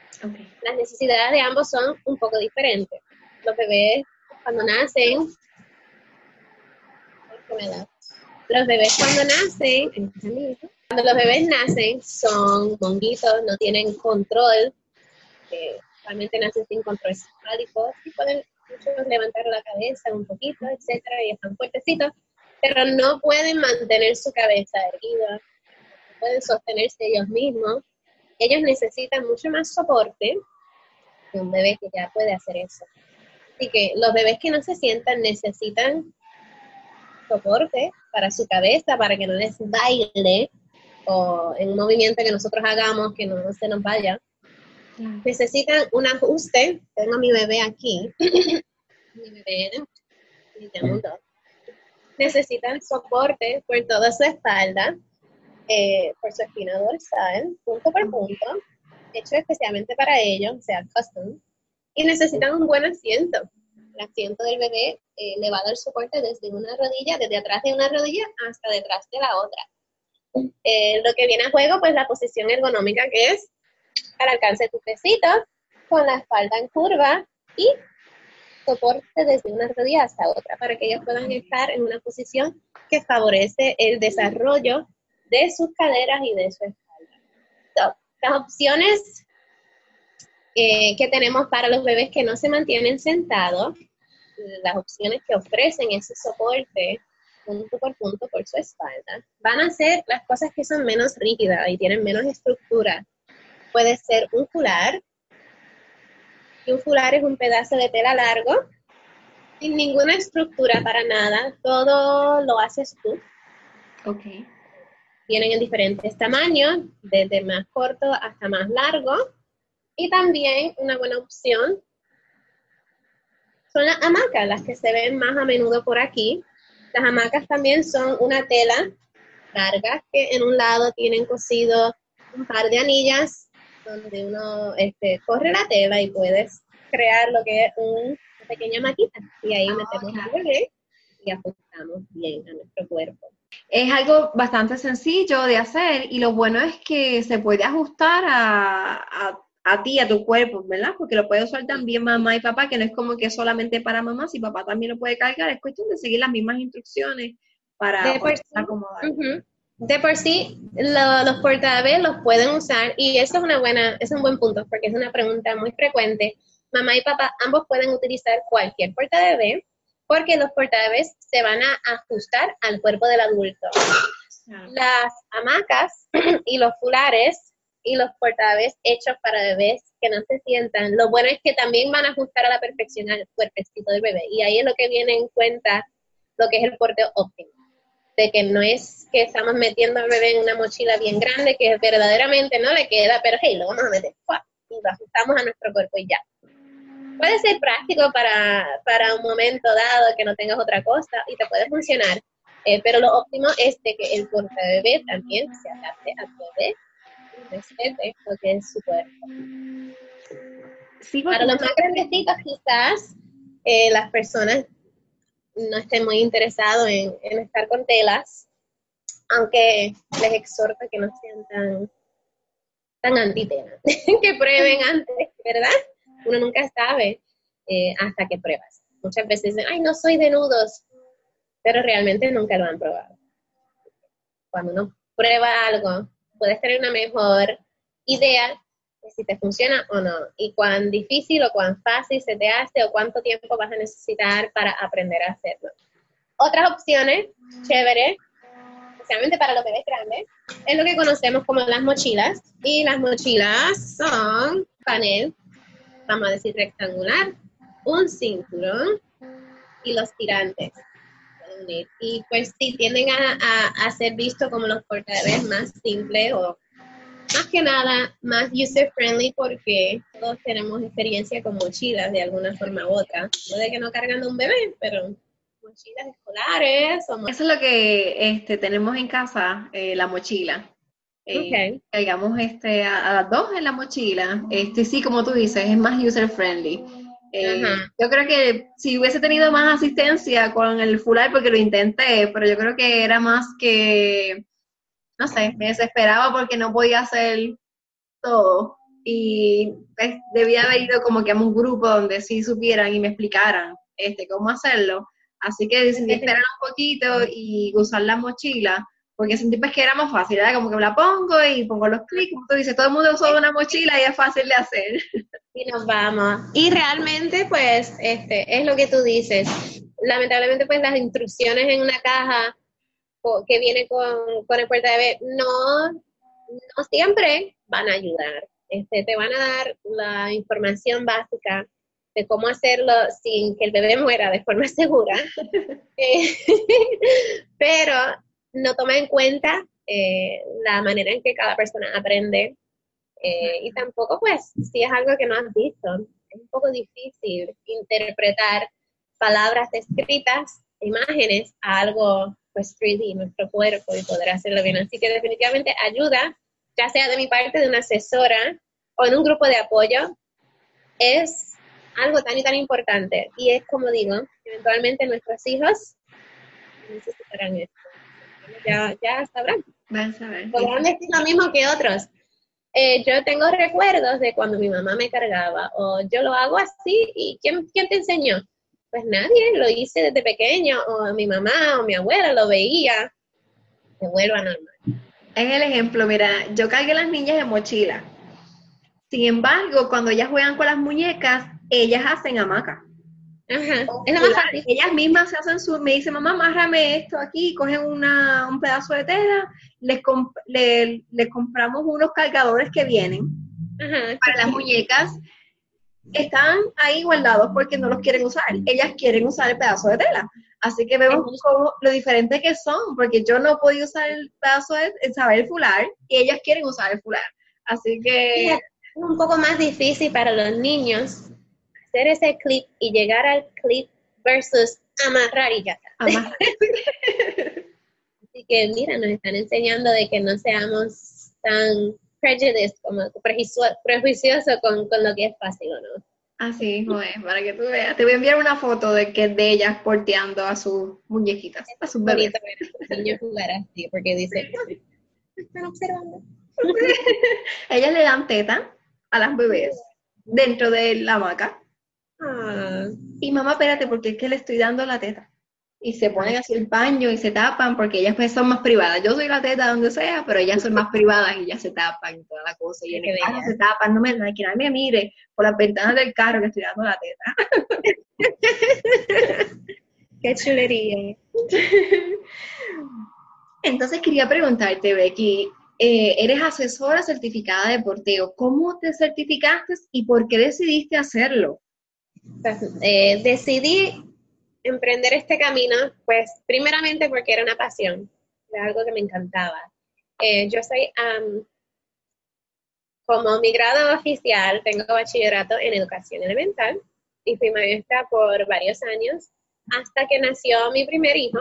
Las necesidades de ambos son un poco diferentes. Los bebés cuando nacen, los bebés cuando nacen, cuando los bebés nacen son monguitos, no tienen control, eh, realmente nacen sin control cefálico, y pueden muchos levantar la cabeza un poquito, etcétera, y están fuertecitos, pero no pueden mantener su cabeza erguida, no pueden sostenerse ellos mismos. Ellos necesitan mucho más soporte que un bebé que ya puede hacer eso. Así que los bebés que no se sientan necesitan soporte para su cabeza, para que no les baile o en un movimiento que nosotros hagamos que no se nos vaya. Necesitan un ajuste. Tengo a mi bebé aquí. mi bebé, necesitan soporte por toda su espalda, eh, por su espina dorsal, punto por punto, hecho especialmente para ellos, o sea, custom, y necesitan un buen asiento. El asiento del bebé eh, le va a dar soporte desde una rodilla, desde atrás de una rodilla hasta detrás de la otra. Eh, lo que viene a juego, pues la posición ergonómica que es al alcance de tu pesito, con la espalda en curva y soporte desde una rodilla hasta otra para que ellos puedan estar en una posición que favorece el desarrollo de sus caderas y de su espalda. las opciones eh, que tenemos para los bebés que no se mantienen sentados, las opciones que ofrecen ese soporte punto por punto por su espalda, van a ser las cosas que son menos rígidas y tienen menos estructura. Puede ser un fular, y un fular es un pedazo de tela largo, sin ninguna estructura para nada, todo lo haces tú. Ok. Vienen en diferentes tamaños, desde más corto hasta más largo. Y también una buena opción son las hamacas, las que se ven más a menudo por aquí. Las hamacas también son una tela larga que en un lado tienen cosido un par de anillas donde uno este, corre la tela y puedes crear lo que es una pequeña maquita. Y ahí ah, metemos el bebé y ajustamos bien a nuestro cuerpo. Es algo bastante sencillo de hacer y lo bueno es que se puede ajustar a, a, ti, a tu cuerpo, ¿verdad? Porque lo puede usar también mamá y papá, que no es como que solamente para mamá, si papá también lo puede cargar, es cuestión de seguir las mismas instrucciones para acomodar. De por sí, los portabebés los pueden usar y eso es una buena, es un buen punto porque es una pregunta muy frecuente. Mamá y papá ambos pueden utilizar cualquier portabebé porque los portabebés se van a ajustar al cuerpo del adulto. Las hamacas y los fulares y los portabebés hechos para bebés que no se sientan, lo bueno es que también van a ajustar a la perfección al cuerpecito del bebé y ahí es lo que viene en cuenta lo que es el porteo óptimo de que no es que estamos metiendo al bebé en una mochila bien grande que verdaderamente no le queda, pero hey, lo vamos a meter y lo ajustamos a nuestro cuerpo y ya. Puede ser práctico para, para un momento dado que no tengas otra cosa y te puede funcionar, eh, pero lo óptimo es de que el bebé también se adapte al bebé y respete lo que es su cuerpo. para los más grandecitos quizás eh, las personas no estén muy interesados en, estar con telas, aunque les exhorto que no sean tan, tan antitela, que prueben antes, ¿verdad? Uno nunca sabe eh, hasta que pruebas. Muchas veces dicen, ay, no soy de nudos, pero realmente nunca lo han probado. Cuando uno prueba algo, puedes tener una mejor idea si te funciona o no, y cuán difícil o cuán fácil se te hace o cuánto tiempo vas a necesitar para aprender a hacerlo. otras opciones, chévere, especialmente para los bebés grandes, es lo que conocemos como las mochilas. Y las mochilas son panel, vamos a decir rectangular, un cinturón y los tirantes. Y pues sí, tienden a, ser vistos como los portabebés más simples o más que nada más user friendly porque todos tenemos experiencia con mochilas de alguna forma u otra. No de que no cargan un bebé, pero mochilas escolares. O Eso es lo que este, tenemos en casa, eh, la mochila. Eh, Cargamos este, a, las dos en la mochila. Este, sí, como tú dices, es más user friendly. Eh, yo creo que si hubiese tenido más asistencia con el fular, porque lo intenté, pero yo creo que era más que, no sé, me desesperaba porque no podía hacer todo. Y pues, debía haber ido como que a un grupo donde sí supieran y me explicaran este, cómo hacerlo. Así que decidí esperar un poquito y usar la mochila, porque sentí pues que era más fácil, era como que me la pongo y pongo los clics, como tú dices, todo el mundo usa una mochila y es fácil de hacer. Y nos vamos. Y realmente, pues, este, es lo que tú dices. Lamentablemente, pues, las instrucciones en una caja que viene con, con el puerta de no, no siempre van a ayudar. Este, te van a dar la información básica de cómo hacerlo sin que el bebé muera de forma segura, eh, pero no toma en cuenta eh, la manera en que cada persona aprende eh, y tampoco pues si es algo que no has visto, es un poco difícil interpretar palabras escritas, imágenes a algo pues 3D, nuestro cuerpo y poder hacerlo bien. Así que definitivamente ayuda, ya sea de mi parte de una asesora o en un grupo de apoyo, es algo tan y tan importante. Y es como digo, eventualmente nuestros hijos necesitarán esto. Ya, ya sabrán. Van a saber. Podrán decir lo mismo que otros. Eh, yo tengo recuerdos de cuando mi mamá me cargaba, o yo lo hago así, ¿y quién, quién te enseñó? Pues nadie, lo hice desde pequeño, o mi mamá o mi abuela lo veía, me vuelvo a normal. Es el ejemplo, mira, yo cargué las niñas de mochila. Sin embargo, cuando ellas juegan con las muñecas, ellas hacen hamaca. Ajá. Ellas mismas se hacen su, me dicen, mamá, amárrame esto aquí, cogen una, un pedazo de tela, les, le, compramos unos cargadores que vienen para las muñecas. Están ahí guardados porque no los quieren usar. Ellas quieren usar el pedazo de tela. Así que vemos lo diferente que son, porque yo no podía usar el pedazo de, saber el fular, y ellas quieren usar el fular. Así que... Es un poco más difícil para los niños hacer ese clip y llegar al clip versus amarrar y ya está. Así que mira, nos están enseñando de que no seamos tan prejudiced, como prejuiciosos con, con, lo que es fácil o no. Así es, para que tú veas. Te voy a enviar una foto de que de ellas porteando a sus muñequitas, a sus bebés. niños jugar así, porque dice, están observando. ellas le dan teta a las bebés dentro de la hamaca y mamá, espérate, porque es que le estoy dando la teta. Y se ponen así el paño y se tapan porque ellas pues son más privadas. Yo soy la teta donde sea, pero ellas son más privadas y ya se tapan y toda la cosa. Y en el carro se tapan, no me, que nadie me mire por las ventanas del carro que estoy dando la teta. Qué chulería. Entonces quería preguntarte, Becky, eh, eres asesora certificada de porteo. ¿Cómo te certificaste y por qué decidiste hacerlo? Eh, decidí emprender este camino, pues primeramente porque era una pasión, era algo que me encantaba. Eh, yo soy, como mi grado oficial, tengo bachillerato en educación elemental y fui maestra por varios años hasta que nació mi primer hijo.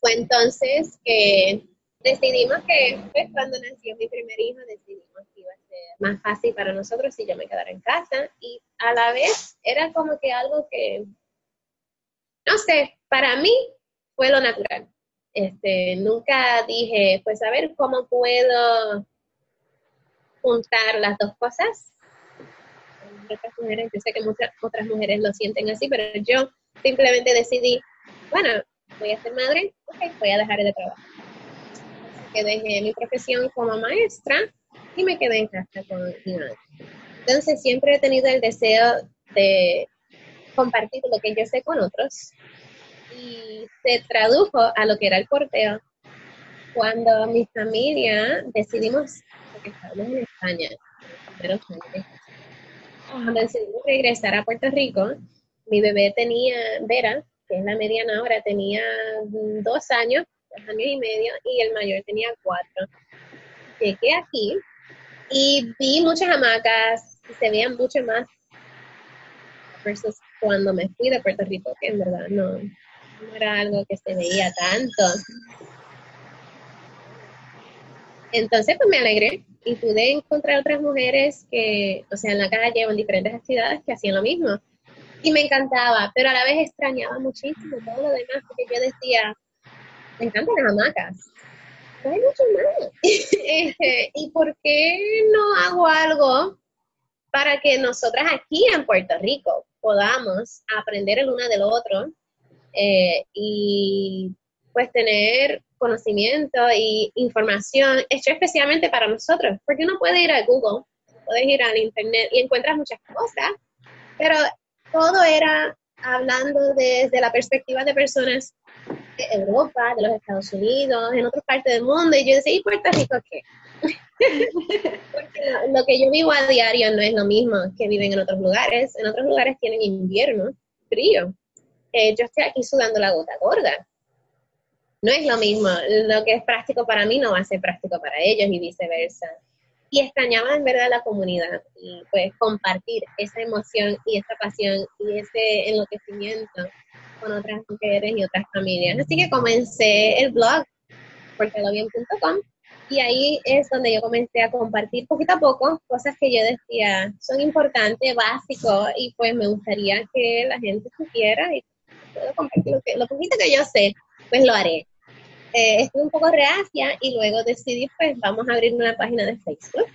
Fue entonces que decidimos que, pues, cuando nació mi primer hijo, decidimos que iba a ser más fácil para nosotros si yo me quedara en casa y a la vez era como que algo que, no sé, para mí fue lo natural. Este, nunca dije, pues a ver cómo puedo juntar las dos cosas. Otras mujeres, yo sé que muchas otras mujeres lo sienten así, pero yo simplemente decidí, bueno, voy a ser madre, ok, voy a dejar de trabajar que dejé mi profesión como maestra y me quedé en casa con mi madre. Entonces siempre he tenido el deseo de compartir lo que yo sé con otros y se tradujo a lo que era el porteo cuando mi familia decidimos, porque estábamos en España, cuando decidimos regresar a Puerto Rico, mi bebé tenía, Vera, que es la mediana ahora, tenía dos años, dos años y medio, y el mayor tenía cuatro. Llegué aquí y vi muchas hamacas, se veían mucho más versus cuando me fui de Puerto Rico, que en verdad no, era algo que se veía tanto. Entonces, pues me alegré y pude encontrar otras mujeres que, o sea, en la calle o en diferentes ciudades que hacían lo mismo. Y me encantaba, pero a la vez extrañaba muchísimo todo lo demás, porque yo decía, me encantan las hamacas, no hay mucho más. Este, ¿Y por qué no hago algo para que nosotras aquí en Puerto Rico podamos aprender el uno del otro eh, y pues tener conocimiento y información hecho especialmente para nosotros, porque uno puede ir a Google, puedes ir al Internet y encuentras muchas cosas, pero todo era hablando desde la perspectiva de personas de Europa, de los Estados Unidos, en otras partes del mundo, y yo decía, ¿y Puerto Rico qué? Lo que yo vivo a diario no es lo mismo que viven en otros lugares. En otros lugares tienen invierno, frío. Eh, yo estoy aquí sudando la gota gorda no es lo mismo. Lo que es práctico para mí no va a ser práctico para ellos y viceversa. Y extrañaba en verdad la comunidad y pues compartir esa emoción y esa pasión y ese enloquecimiento con otras mujeres y otras familias. Así que comencé el blog, portelobien.com, y ahí es donde yo comencé a compartir poquito a poco cosas que yo decía son importantes, básicos, y pues me gustaría que la gente supiera y puedo compartir lo, que, lo poquito que yo sé pues lo haré. Eh, estuve un poco reacia y luego decidí, pues vamos a abrir una página de Facebook.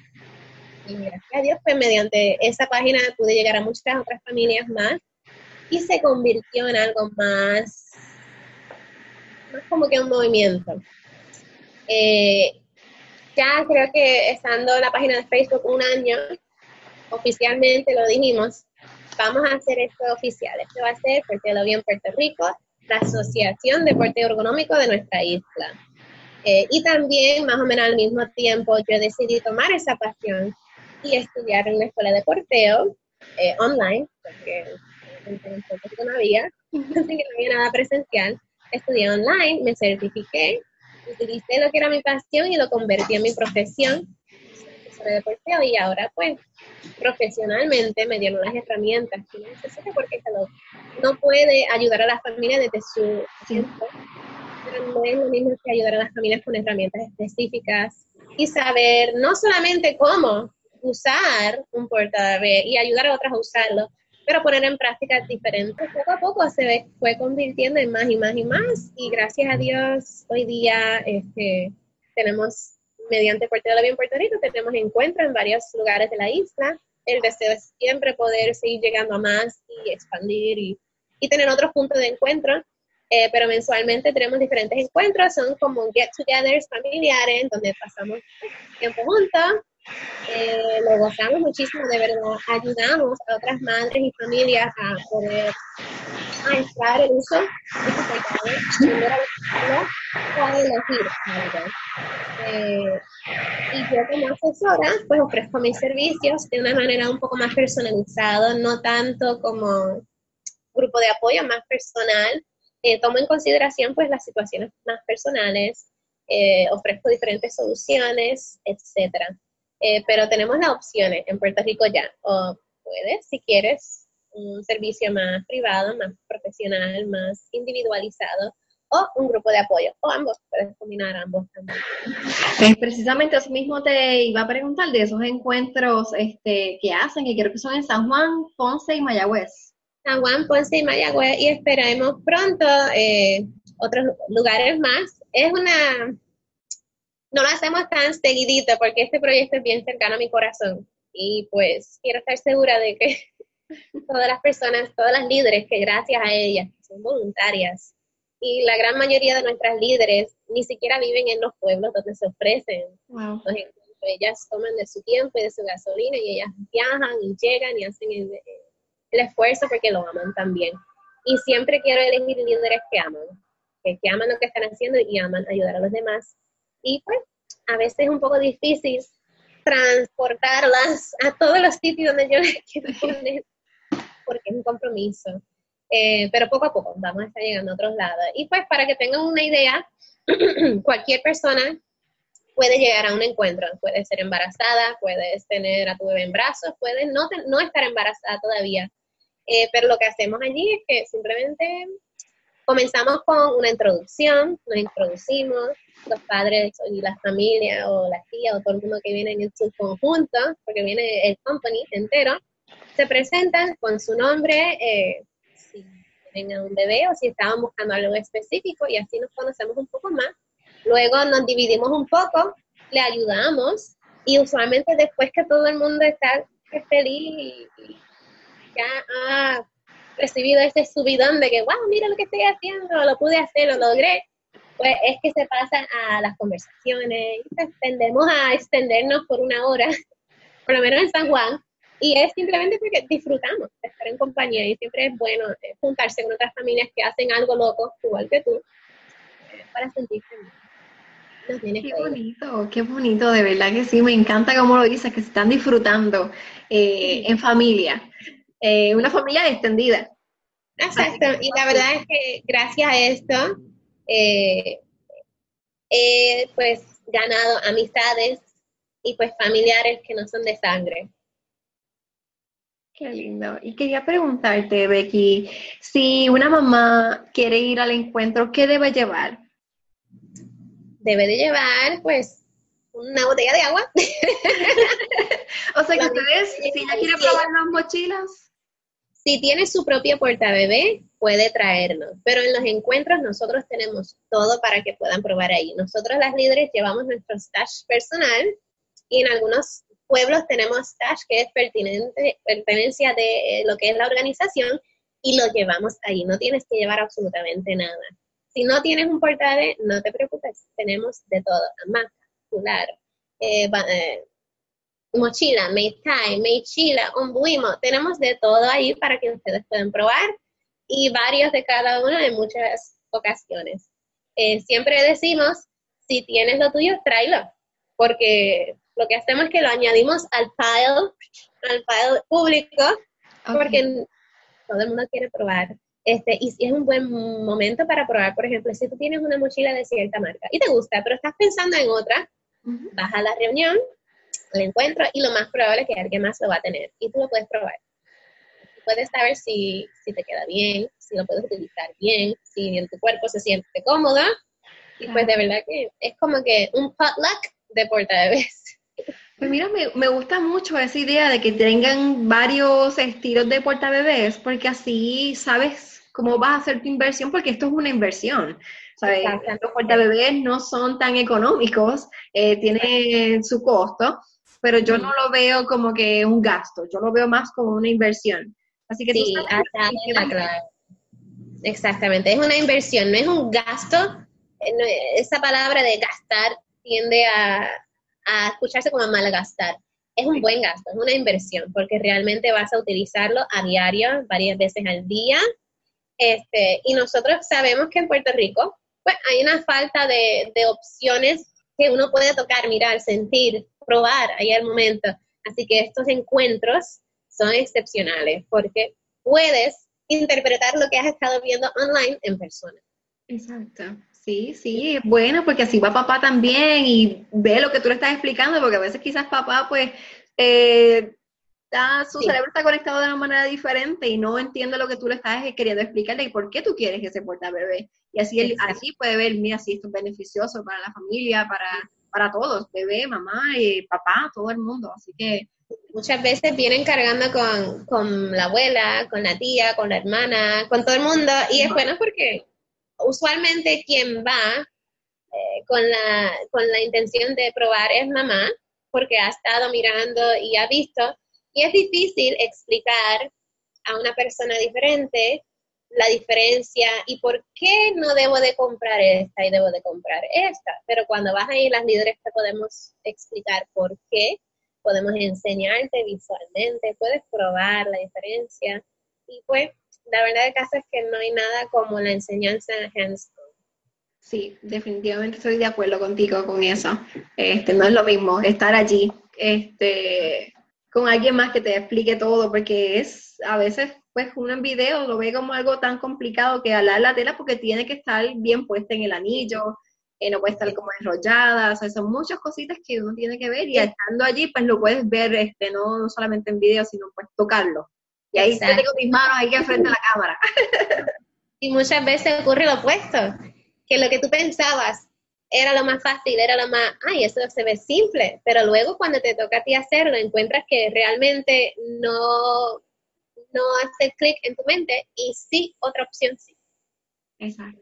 Y gracias a Dios, pues mediante esa página pude llegar a muchas otras familias más y se convirtió en algo más, más como que un movimiento. Eh, ya creo que estando en la página de Facebook un año, oficialmente lo dijimos, vamos a hacer esto oficial. Esto va a ser vi en Puerto Rico la Asociación de Deporte Ergonómico de nuestra isla. Eh, y también, más o menos al mismo tiempo, yo decidí tomar esa pasión y estudiar en la escuela de porteo eh, online, porque no había, así que no había nada presencial. Estudié online, me certifiqué, utilicé lo que era mi pasión y lo convertí en mi profesión. De porteo y ahora pues profesionalmente me dieron las herramientas. Que porque no puede ayudar a las familias desde su tiempo, pero no es lo mismo que ayudar a las familias con herramientas específicas y saber no solamente cómo usar un portador y ayudar a otras a usarlo, pero poner en práctica diferentes. Poco a poco se fue convirtiendo en más y más y más y gracias a Dios hoy día este, tenemos mediante Puerto de la Bien Puerto Rico tenemos encuentros en varios lugares de la isla el deseo es siempre poder seguir llegando a más y expandir y, y tener otros puntos de encuentro. Eh, pero mensualmente tenemos diferentes encuentros, son como get-togethers familiares, donde pasamos tiempo juntos, eh, lo gozamos muchísimo, de verdad, ayudamos a otras madres y familias a poder maestrar el uso de o a elegir eh, y yo como asesora, pues ofrezco mis servicios de una manera un poco más personalizada, no tanto como grupo de apoyo, más personal. Eh, tomo en consideración pues las situaciones más personales, ofrezco diferentes soluciones, etcétera. Eh, pero tenemos las opciones en Puerto Rico ya. O puedes, si quieres, un servicio más privado, más profesional, más individualizado, o un grupo de apoyo, o ambos, puedes combinar ambos también. Pues precisamente eso mismo te iba a preguntar de esos encuentros este, que hacen, que creo que son en San Juan, Ponce y Mayagüez. San Juan, Ponce y Mayagüez, y esperemos pronto eh, otros lugares más. Es una, no lo hacemos tan seguidito porque este proyecto es bien cercano a mi corazón y pues quiero estar segura de que todas las personas, todas las líderes que gracias a ellas, son voluntarias, y la gran mayoría de nuestras líderes ni siquiera viven en los pueblos donde se ofrecen Ellas toman de su tiempo y de su gasolina y ellas viajan y llegan y hacen el, esfuerzo porque lo aman también. y siempre quiero elegir líderes que aman, que, que aman lo que están haciendo y aman ayudar a los demás. Y pues a veces es un poco difícil transportarlas a todos los sitios donde yo les quiero poner, porque es un compromiso. Eh, pero poco a poco vamos a estar llegando a otros lados. Y pues para que tengan una idea, cualquier persona puede llegar a un encuentro, puede ser embarazada, puedes tener a tu bebé en brazos, puedes no, no estar embarazada todavía. Eh, pero lo que hacemos allí es que simplemente comenzamos con una introducción, nos introducimos, los padres y la familia o las tías o todo el mundo que viene en su conjunto, porque viene el company entero, se presentan con su nombre, eh, si tienen un bebé o si estaban buscando algo específico y así nos conocemos un poco más. Luego nos dividimos un poco, le ayudamos y usualmente después que todo el mundo está feliz y, ya ha recibido ese subidón de que, wow, mira lo que estoy haciendo, lo pude hacer, lo logré, pues es que se pasa a las conversaciones, y tendemos a extendernos por una hora, por lo menos en San Juan, y es simplemente porque disfrutamos de estar en compañía y siempre es bueno eh, juntarse con otras familias que hacen algo loco, igual que tú, eh, para sentirse bien. Qué bonito, qué bonito, de verdad que sí, me encanta como lo dices, que se están disfrutando eh, en familia, una familia extendida. Exacto, y la verdad es que gracias a esto, eh, he pues ganado amistades y pues familiares que no son de sangre. Qué lindo. Y quería preguntarte, Becky, si una mamá quiere ir al encuentro, ¿qué debe llevar? Debe de llevar, pues, una botella de agua. o sea que ustedes, si ella quiere probar las mochilas. Si tiene su propio bebé puede traernos, pero en los encuentros nosotros tenemos todo para que puedan probar ahí. Nosotros las líderes llevamos nuestro stash personal y en algunos pueblos tenemos stash que es pertinente, pertenencia de eh, lo que es la organización y lo llevamos ahí. No tienes que llevar absolutamente nada. Si no tienes un portable, no te preocupes, tenemos de todo, hamaca, cular, eh, mochila, meitai, meichila, buimo, tenemos de todo ahí para que ustedes puedan probar. Y varios de cada uno en muchas ocasiones. Eh, siempre decimos, si tienes lo tuyo, tráelo, porque lo que hacemos es que lo añadimos al file, al file público, porque todo el mundo quiere probar. Este, y es un buen momento para probar, por ejemplo, si tú tienes una mochila de cierta marca y te gusta, pero estás pensando en otra, vas a la reunión, lo encuentro y lo más probable es que alguien más lo va a tener y tú lo puedes probar. Puedes saber si, si te queda bien, si lo puedes utilizar bien, si en tu cuerpo se siente cómodo. Y pues de verdad que es como que un potluck de portabebés. Pues mira, me, me, gusta mucho esa idea de que tengan varios estilos de portabebés, porque así sabes cómo vas a hacer tu inversión, porque esto es una inversión. ¿sabes? Los portabebés no son tan económicos, eh, tienen su costo, pero yo no lo veo como que un gasto, yo lo veo más como una inversión. Así que sí, Exactamente, es una inversión, no es un gasto. Eh, esa palabra de gastar tiende a, escucharse como mal gastar. Es un buen gasto, es una inversión, porque realmente vas a utilizarlo a diario, varias veces al día. Este, y nosotros sabemos que en Puerto Rico pues, hay una falta de, de opciones que uno puede tocar, mirar, sentir, probar ahí al momento. Así que estos encuentros son excepcionales porque puedes interpretar lo que has estado viendo online en persona. Exacto. Sí, sí, es bueno porque así va papá también y ve lo que tú le estás explicando, porque a veces quizás papá pues eh, su cerebro está conectado de una manera diferente y no entiende lo que tú le estás queriendo explicarle y por qué tú quieres que se porta bebé. Y así él, así puede ver, mira, si esto es beneficioso para la familia, para, para todos, bebé, mamá, y papá, todo el mundo. Así que muchas veces vienen cargando con, con, la abuela, con la tía, con la hermana, con todo el mundo, y es bueno porque usualmente quien va eh, con, la, con la intención de probar es mamá, porque ha estado mirando y ha visto, y es difícil explicar a una persona diferente la diferencia y por qué no debo de comprar esta y debo de comprar esta. Pero cuando vas ahí, las líderes te podemos explicar por qué, podemos enseñarte visualmente, puedes probar la diferencia y pues la verdad de caso es que no hay nada como la enseñanza hands Sí, definitivamente estoy de acuerdo contigo con eso. Este, no es lo mismo estar allí, este, con alguien más que te explique todo, porque es a veces, pues uno en video lo ve como algo tan complicado que alar la tela porque tiene que estar bien puesta en el anillo, eh, no puede estar como enrollada, o sea, son muchas cositas que uno tiene que ver y estando allí, pues lo puedes ver, este, no solamente en video, sino pues tocarlo. Y ahí yo tengo mis manos ahí frente a la cámara. y muchas veces ocurre lo opuesto, que lo que tú pensabas era lo más fácil, era lo más, ay, eso se ve simple, pero luego cuando te toca a ti hacerlo, encuentras que realmente no, no hace clic en tu mente y sí, otra opción sí. Exacto.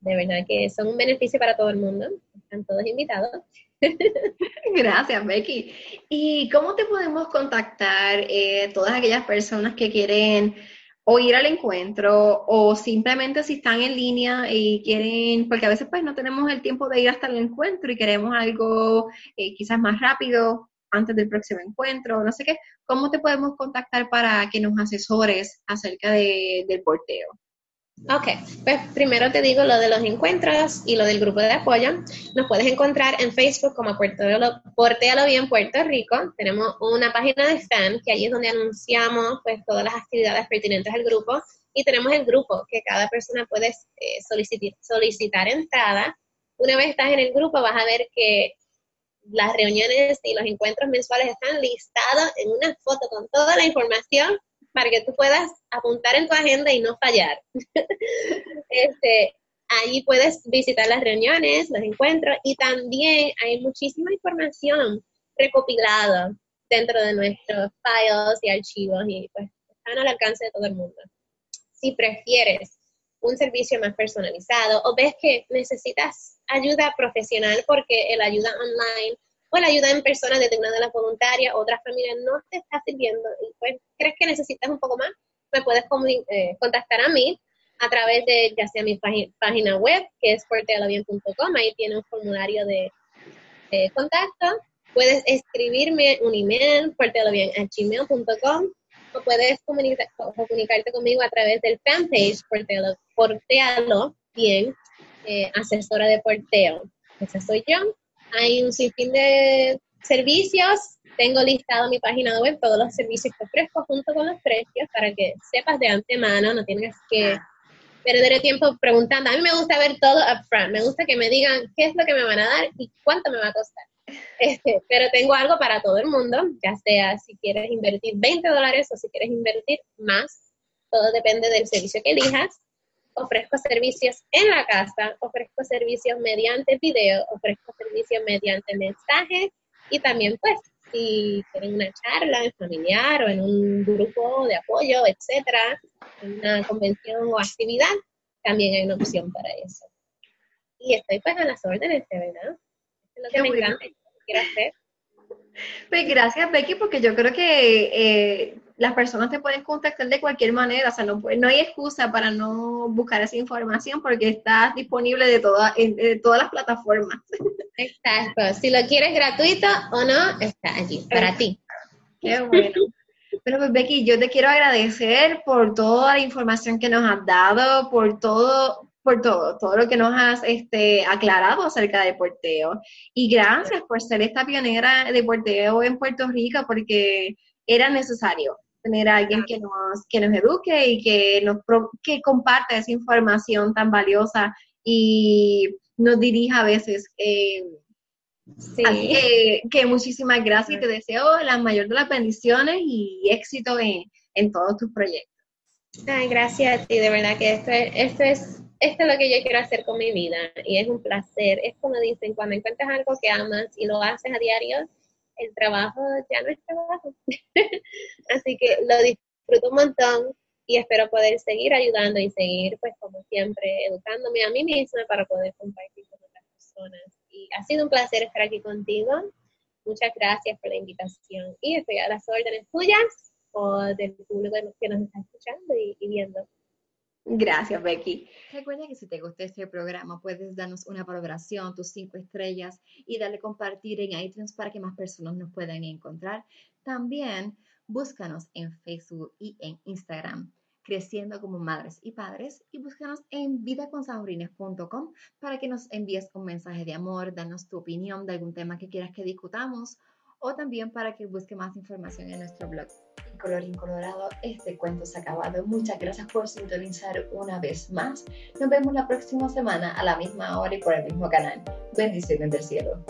de verdad que son un beneficio para todo el mundo, están todos invitados. Gracias, Becky. ¿Y cómo te podemos contactar eh, todas aquellas personas que quieren o ir al encuentro o simplemente si están en línea y quieren, porque a veces pues no tenemos el tiempo de ir hasta el encuentro y queremos algo eh, quizás más rápido antes del próximo encuentro, no sé qué, ¿cómo te podemos contactar para que nos asesores acerca de, del porteo? Ok, pues primero te digo lo de los encuentros y lo del grupo de apoyo. Nos puedes encontrar en Facebook como Portealo Bien Puerto Rico. Tenemos una página de fan que allí es donde anunciamos pues todas las actividades pertinentes al grupo y tenemos el grupo que cada persona puede eh, solicitar, solicitar entrada. Una vez estás en el grupo vas a ver que las reuniones y los encuentros mensuales están listados en una foto con toda la información para que tú puedas apuntar en tu agenda y no fallar. este, ahí puedes visitar las reuniones, los encuentros y también hay muchísima información recopilada dentro de nuestros files y archivos y pues están al alcance de todo el mundo. Si prefieres un servicio más personalizado o ves que necesitas ayuda profesional porque el ayuda online o la ayuda en persona las voluntarias, otras familias no te está sirviendo y pues crees que necesitas un poco más, me puedes eh, contactar a mí a través de ya sea mi página web, que es fuertealabien.com, ahí tiene un formulario de, contacto. Puedes escribirme un email, fuertealabien.gmail.com o puedes comunicarte conmigo a través del fanpage Portealo, eh, asesora de porteo. Esa soy yo hay un sinfín de servicios. Tengo listado mi página web todos los servicios que ofrezco junto con los precios para que sepas de antemano, no tienes que perder el tiempo preguntando. A mí me gusta ver todo upfront, me gusta que me digan qué es lo que me van a dar y cuánto me va a costar. Este, pero tengo algo para todo el mundo, ya sea si quieres invertir 20 dólares o si quieres invertir más, todo depende del servicio que elijas ofrezco servicios en la casa, ofrezco servicios mediante video, ofrezco servicios mediante mensajes y también pues si quieren una charla en familiar o en un grupo de apoyo, etcétera, en una convención o actividad, también hay una opción para eso. Y estoy pues a las órdenes, ¿verdad? Es lo que me encanta, quiero hacer. Pues gracias, Becky, porque yo creo que eh, las personas te pueden contactar de cualquier manera, o sea, no, no hay excusa para no buscar esa información porque está disponible de, toda, de todas las plataformas. Exacto, si lo quieres gratuito o no, está allí, para ti. Qué bueno. Pero pues Becky, yo te quiero agradecer por toda la información que nos has dado, por todo, por todo, todo lo que nos has este, aclarado acerca del porteo. Y gracias por ser esta pionera de porteo en Puerto Rico, porque era necesario tener a alguien que nos, que nos eduque y que nos que comparte esa información tan valiosa y nos dirija a veces. Eh, que, muchísimas gracias y te deseo la mayor de las bendiciones y éxito en, en todos tus proyectos. Ay, gracias a ti, de verdad que esto esto es esto es lo que yo quiero hacer con mi vida y es un placer. Es como dicen, cuando encuentras algo que amas y lo haces a diario, el trabajo ya no es trabajo. Así que lo disfruto un montón y espero poder seguir ayudando y seguir, pues como siempre, educándome a mí misma para poder compartir con otras personas. Y ha sido un placer estar aquí contigo. Muchas gracias por la invitación y estoy a las órdenes tuyas o del público que nos está escuchando y viendo. Gracias, Becky. Recuerda que si te gusta este programa, puedes darnos una valoración, tus cinco estrellas y darle compartir en iTunes para que más personas nos puedan encontrar. También búscanos en Facebook y en Instagram. Creciendo como Madres y Padres y búscanos en vidaconsahurines.com para que nos envíes un mensaje de amor, danos tu opinión de algún tema que quieras que discutamos o también para que busque más información en nuestro blog. Colorín colorado, este cuento se ha acabado. Muchas gracias por sintonizar una vez más. Nos vemos la próxima semana a la misma hora y por el mismo canal. Bendiciones del cielo.